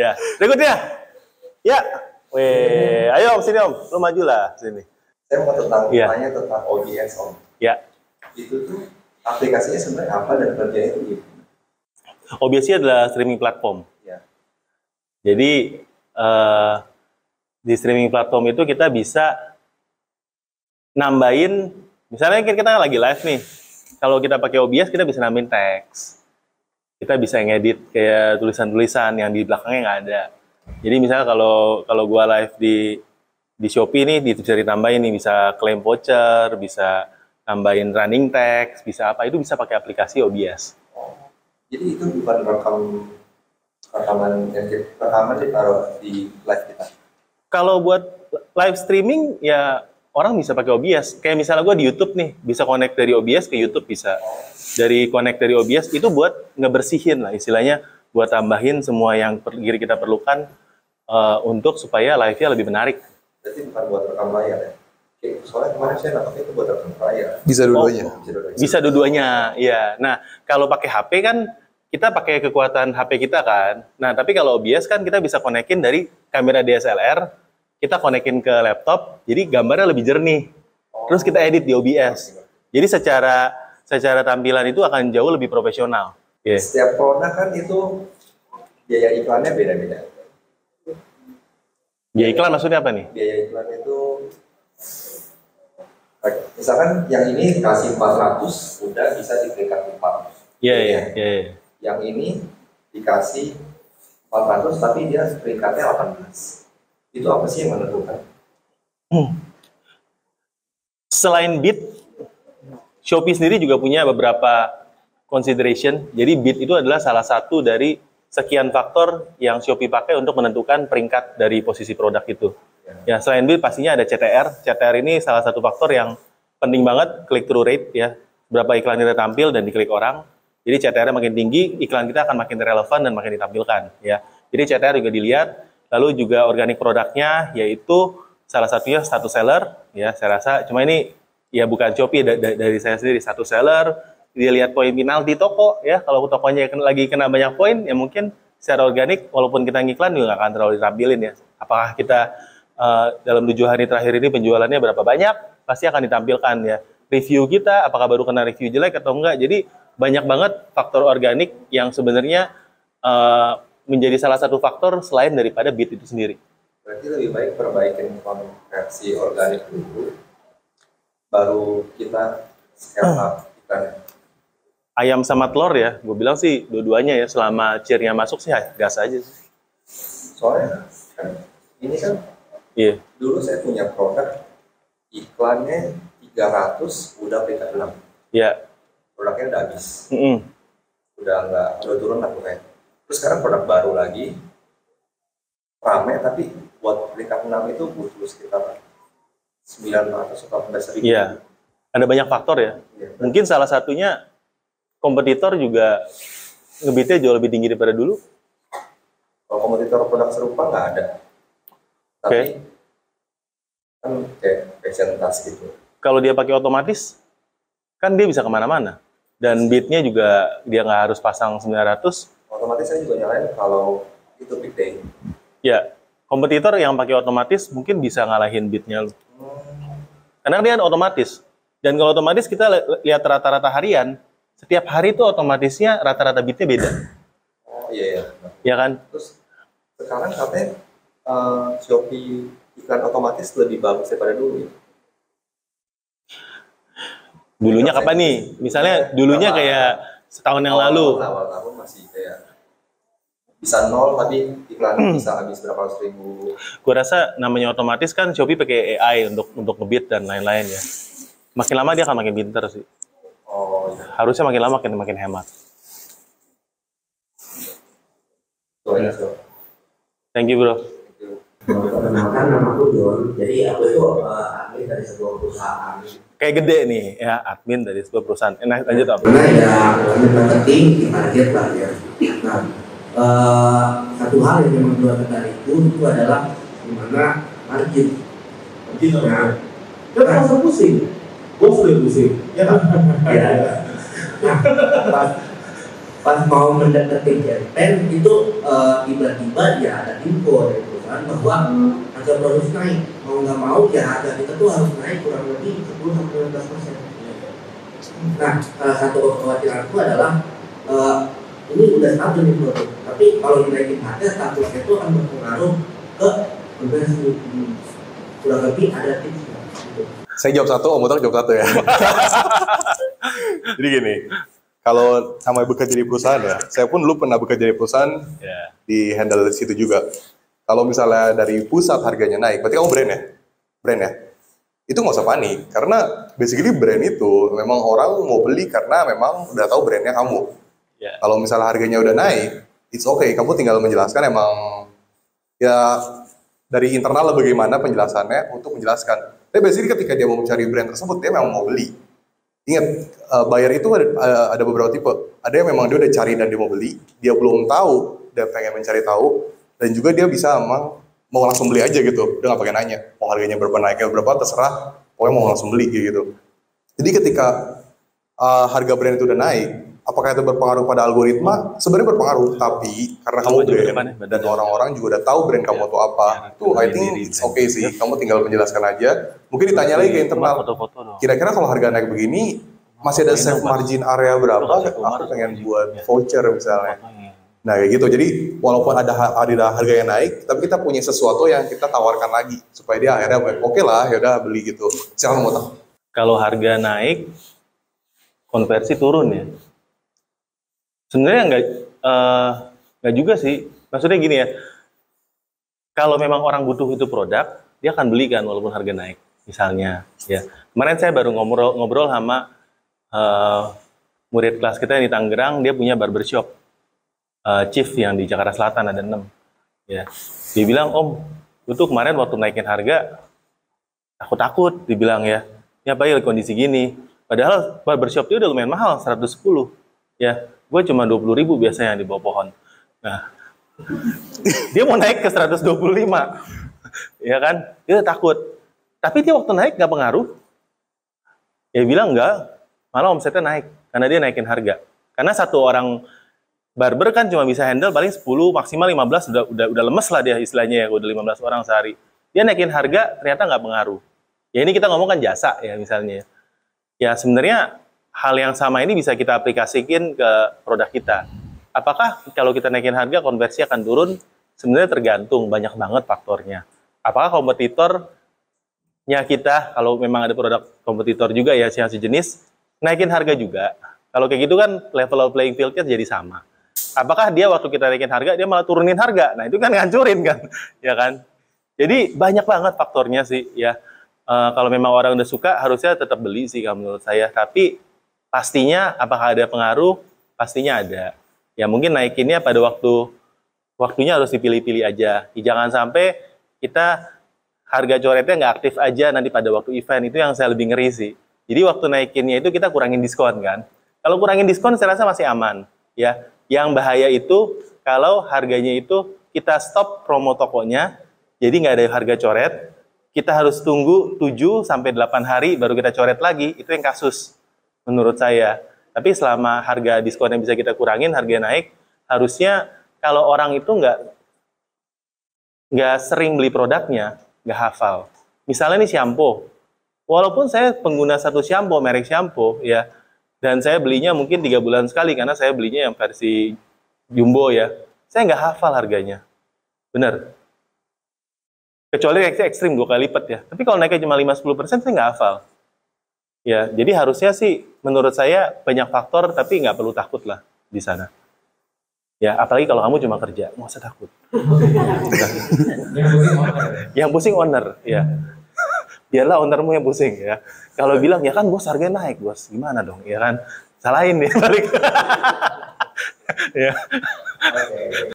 Ya, berikutnya. Ya. Weh, ayo om sini om, lu maju lah sini. Saya mau tentang Iya. tanya tentang OBS om. Ya. Itu tuh aplikasinya sebenarnya apa dan kerjanya itu gimana? OBS adalah streaming platform. Ya. Jadi eh, di streaming platform itu kita bisa nambahin, misalnya kita kita lagi live nih. Kalau kita pakai OBS kita bisa nambahin teks. Kita bisa ngedit kayak tulisan-tulisan yang di belakangnya nggak ada. Jadi misalnya kalau kalau gua live di di Shopee nih di- bisa ditambahin nih bisa claim voucher, bisa tambahin running text, bisa apa itu bisa pakai aplikasi OBS. Oh. Jadi itu bukan rekam rekaman yang kita- rekaman ditaruh di live kita. kalau buat live streaming ya orang bisa pakai OBS. Kayak misalnya gue di YouTube nih, bisa connect dari OBS ke YouTube bisa. Dari connect dari OBS itu buat ngebersihin lah istilahnya, buat tambahin semua yang per, kira kita perlukan eh, untuk supaya live-nya lebih menarik. Berarti bukan buat rekam layar ya. Oke, soalnya kemarin saya nangkapnya itu buat rekam layar. Bisa dua-duanya. Bisa dua-duanya. Bisa dua-duanya, ya. Nah, kalau pakai HP kan kita pakai kekuatan HP kita kan. Nah, tapi kalau OBS kan kita bisa konekin dari kamera DSLR, kita konekin ke laptop, jadi gambarnya lebih jernih. Terus kita edit di OBS. Jadi secara secara tampilan itu akan jauh lebih profesional. Ya. Setiap produk kan itu biaya iklannya beda-beda. Ya iklan maksudnya apa nih? Biaya iklan itu misalkan yang ini kasih 400 udah bisa diberikan 400. Iya, iya, iya. iya. Yang ini dikasih 400 tapi dia peringkatnya 18. Itu apa sih yang menentukan? Selain bit, Shopee sendiri juga punya beberapa consideration. Jadi bit itu adalah salah satu dari sekian faktor yang Shopee pakai untuk menentukan peringkat dari posisi produk itu. Ya, selain bit pastinya ada CTR. CTR ini salah satu faktor yang penting banget click through rate ya. Berapa iklan kita tampil dan diklik orang. Jadi CTR makin tinggi, iklan kita akan makin relevan dan makin ditampilkan ya. Jadi CTR juga dilihat, lalu juga organik produknya yaitu salah satunya status seller ya saya rasa. Cuma ini ya bukan Shopee da- da- dari saya sendiri satu seller. Dia lihat poin final di toko ya. Kalau tokonya lagi kena banyak poin ya mungkin secara organik walaupun kita ngiklan juga nggak akan terlalu ditampilin ya. Apakah kita eh, dalam tujuh hari terakhir ini penjualannya berapa banyak pasti akan ditampilkan ya. Review kita apakah baru kena review jelek atau enggak. Jadi banyak banget faktor organik yang sebenarnya eh, menjadi salah satu faktor selain daripada bit itu sendiri Berarti lebih baik perbaikin konversi organik dulu, baru kita scale up iklannya. ayam sama telur ya, gue bilang sih dua-duanya ya selama cheer-nya masuk sih gas aja sih. Soalnya kan ini kan Iya. dulu saya punya produk iklannya 300 udah peringkat 6 Ya. produknya udah habis Mm-mm. udah nggak udah turun lah pokoknya terus sekarang produk baru lagi rame tapi buat peringkat 6 itu butuh sekitar 900 atau 14 ribu Iya. Ada banyak faktor ya. Iya. Mungkin salah satunya kompetitor juga ngebitnya jauh lebih tinggi daripada dulu. kalau kompetitor produk serupa nggak ada tapi kan kayak fashion tas gitu Kalau dia pakai otomatis, kan dia bisa ke mana-mana. Dan bitnya juga dia nggak harus pasang 900. Otomatis saya juga nyalain kalau itu big day Ya, kompetitor yang pakai otomatis mungkin bisa ngalahin bitnya lu. Karena dia otomatis. Dan kalau otomatis kita li- lihat rata-rata harian, setiap hari itu otomatisnya rata-rata bitnya beda. oh iya iya Ya kan? terus sekarang katanya eh, Shopee iklan otomatis lebih bagus daripada dulu ya. Dulunya kapan nih? Misalnya dulunya kayak setahun yang lalu. awal tahun masih kayak bisa nol tapi iklan bisa habis berapa ratus ribu Gue rasa namanya otomatis kan Shopee pakai AI untuk untuk ngebit dan lain-lain ya. Makin lama dia akan makin pinter sih. oh iya Harusnya makin lama makin makin hemat. so Thank you bro. Perkenalkan nama aku John. Jadi aku itu eh, admin dari sebuah perusahaan. Kayak gede nih ya admin dari sebuah perusahaan. Enak lanjut om. Karena ya admin marketing di target lah ya. Nah, eh, satu hal yang memang dua tertarik itu itu adalah gimana margin. Gitu. Nah, Kan nggak usah pusing. Gue sudah pusing. Ya kan? ya, nah, pas pas mau mendekati Japan itu eh, tiba-tiba ya ada info dari perusahaan bahwa harga produksi naik mau nggak mau ya harga kita tuh harus naik kurang lebih 10 sampai 15 persen. Nah salah satu kekhawatiranku adalah eh, ini udah stabil nih produk, tapi kalau dinaikin harga statusnya itu akan berpengaruh ke investasi. Kurang lebih ada tips? Gitu. Saya jawab satu, Om Botak jawab satu ya. Jadi gini, kalau sama bekerja di perusahaan ya, saya pun dulu pernah bekerja di perusahaan Ya. di handle di situ juga. Kalau misalnya dari pusat harganya naik, berarti kamu brand ya? Brand ya? Itu nggak usah panik, karena basically brand itu memang orang mau beli karena memang udah tahu brandnya kamu. Ya. Kalau misalnya harganya udah naik, it's okay, kamu tinggal menjelaskan emang ya dari internal bagaimana penjelasannya untuk menjelaskan. Tapi basically ketika dia mau mencari brand tersebut, dia memang mau beli. Ingat, eh, buyer itu ada, eh, ada beberapa tipe. Ada yang memang dia udah cari dan dia mau beli, dia belum tahu, dia pengen mencari tahu, dan juga dia bisa emang mau langsung beli aja gitu, udah nggak pakai nanya, mau harganya berapa naiknya berapa terserah, pokoknya mau langsung beli gitu. Jadi ketika eh, harga brand itu udah naik, apakah itu berpengaruh pada algoritma? Sebenarnya berpengaruh, tapi karena kamu brand dan orang-orang juga udah tahu brand kamu tuh apa, itu I think it's okay sih. Kamu tinggal menjelaskan aja. Mungkin ditanya lagi ke internal, kira-kira kalau harga naik begini masih ada save margin area berapa? Foto Umar, Aku pengen buat voucher misalnya. Nah kayak gitu. Jadi walaupun ada ada harga yang naik, tapi kita punya sesuatu yang kita tawarkan lagi supaya dia akhirnya oke lah, ya udah beli gitu. Siapa mau? Kalau harga naik, konversi turun ya. Sebenarnya nggak eh, nggak juga sih. Maksudnya gini ya, kalau memang orang butuh itu produk, dia akan beli kan walaupun harga naik. Misalnya, ya kemarin saya baru ngobrol ngobrol sama eh, murid kelas kita yang di Tangerang, dia punya barbershop eh, Chief yang di Jakarta Selatan ada enam. Ya, dia bilang Om, itu kemarin waktu naikin harga takut-takut, dibilang ya, ya ya kondisi gini. Padahal barbershop itu udah lumayan mahal, 110. Ya, gue cuma 20 ribu biasanya di bawah pohon. Nah, dia mau naik ke 125. ya kan? Dia takut. Tapi dia waktu naik nggak pengaruh. Dia bilang enggak, malah omsetnya naik. Karena dia naikin harga. Karena satu orang barber kan cuma bisa handle paling 10, maksimal 15, udah, udah, udah lemes lah dia istilahnya ya, udah 15 orang sehari. Dia naikin harga, ternyata nggak pengaruh. Ya ini kita ngomong kan jasa ya misalnya. Ya sebenarnya hal yang sama ini bisa kita aplikasikan ke produk kita. Apakah kalau kita naikin harga konversi akan turun? Sebenarnya tergantung banyak banget faktornya. Apakah kompetitornya kita kalau memang ada produk kompetitor juga ya yang sejenis naikin harga juga. Kalau kayak gitu kan level of playing field-nya jadi sama. Apakah dia waktu kita naikin harga dia malah turunin harga? Nah, itu kan ngancurin kan. ya kan? Jadi banyak banget faktornya sih ya. Eh, kalau memang orang udah suka harusnya tetap beli sih kalau menurut saya. Tapi pastinya apakah ada pengaruh? Pastinya ada. Ya mungkin naikinnya pada waktu waktunya harus dipilih-pilih aja. Jangan sampai kita harga coretnya nggak aktif aja nanti pada waktu event itu yang saya lebih ngeri sih. Jadi waktu naikinnya itu kita kurangin diskon kan. Kalau kurangin diskon saya rasa masih aman ya. Yang bahaya itu kalau harganya itu kita stop promo tokonya, jadi nggak ada harga coret, kita harus tunggu 7 sampai 8 hari baru kita coret lagi, itu yang kasus menurut saya. Tapi selama harga diskon yang bisa kita kurangin, harga naik, harusnya kalau orang itu nggak nggak sering beli produknya, nggak hafal. Misalnya nih shampoo, walaupun saya pengguna satu shampoo, merek shampoo, ya, dan saya belinya mungkin tiga bulan sekali karena saya belinya yang versi jumbo ya, saya nggak hafal harganya, bener. Kecuali reaksi ekstrim dua kali lipat ya. Tapi kalau naiknya cuma 5-10%, saya nggak hafal. Ya, jadi harusnya sih menurut saya banyak faktor tapi nggak perlu takut lah di sana. Ya, apalagi kalau kamu cuma kerja, nggak usah takut. yang pusing owner, ya. Biarlah ownermu yang pusing ya. Kalau bilang ya kan bos harganya naik bos, gimana dong? Ya kan, salahin dia balik. ya. Oke.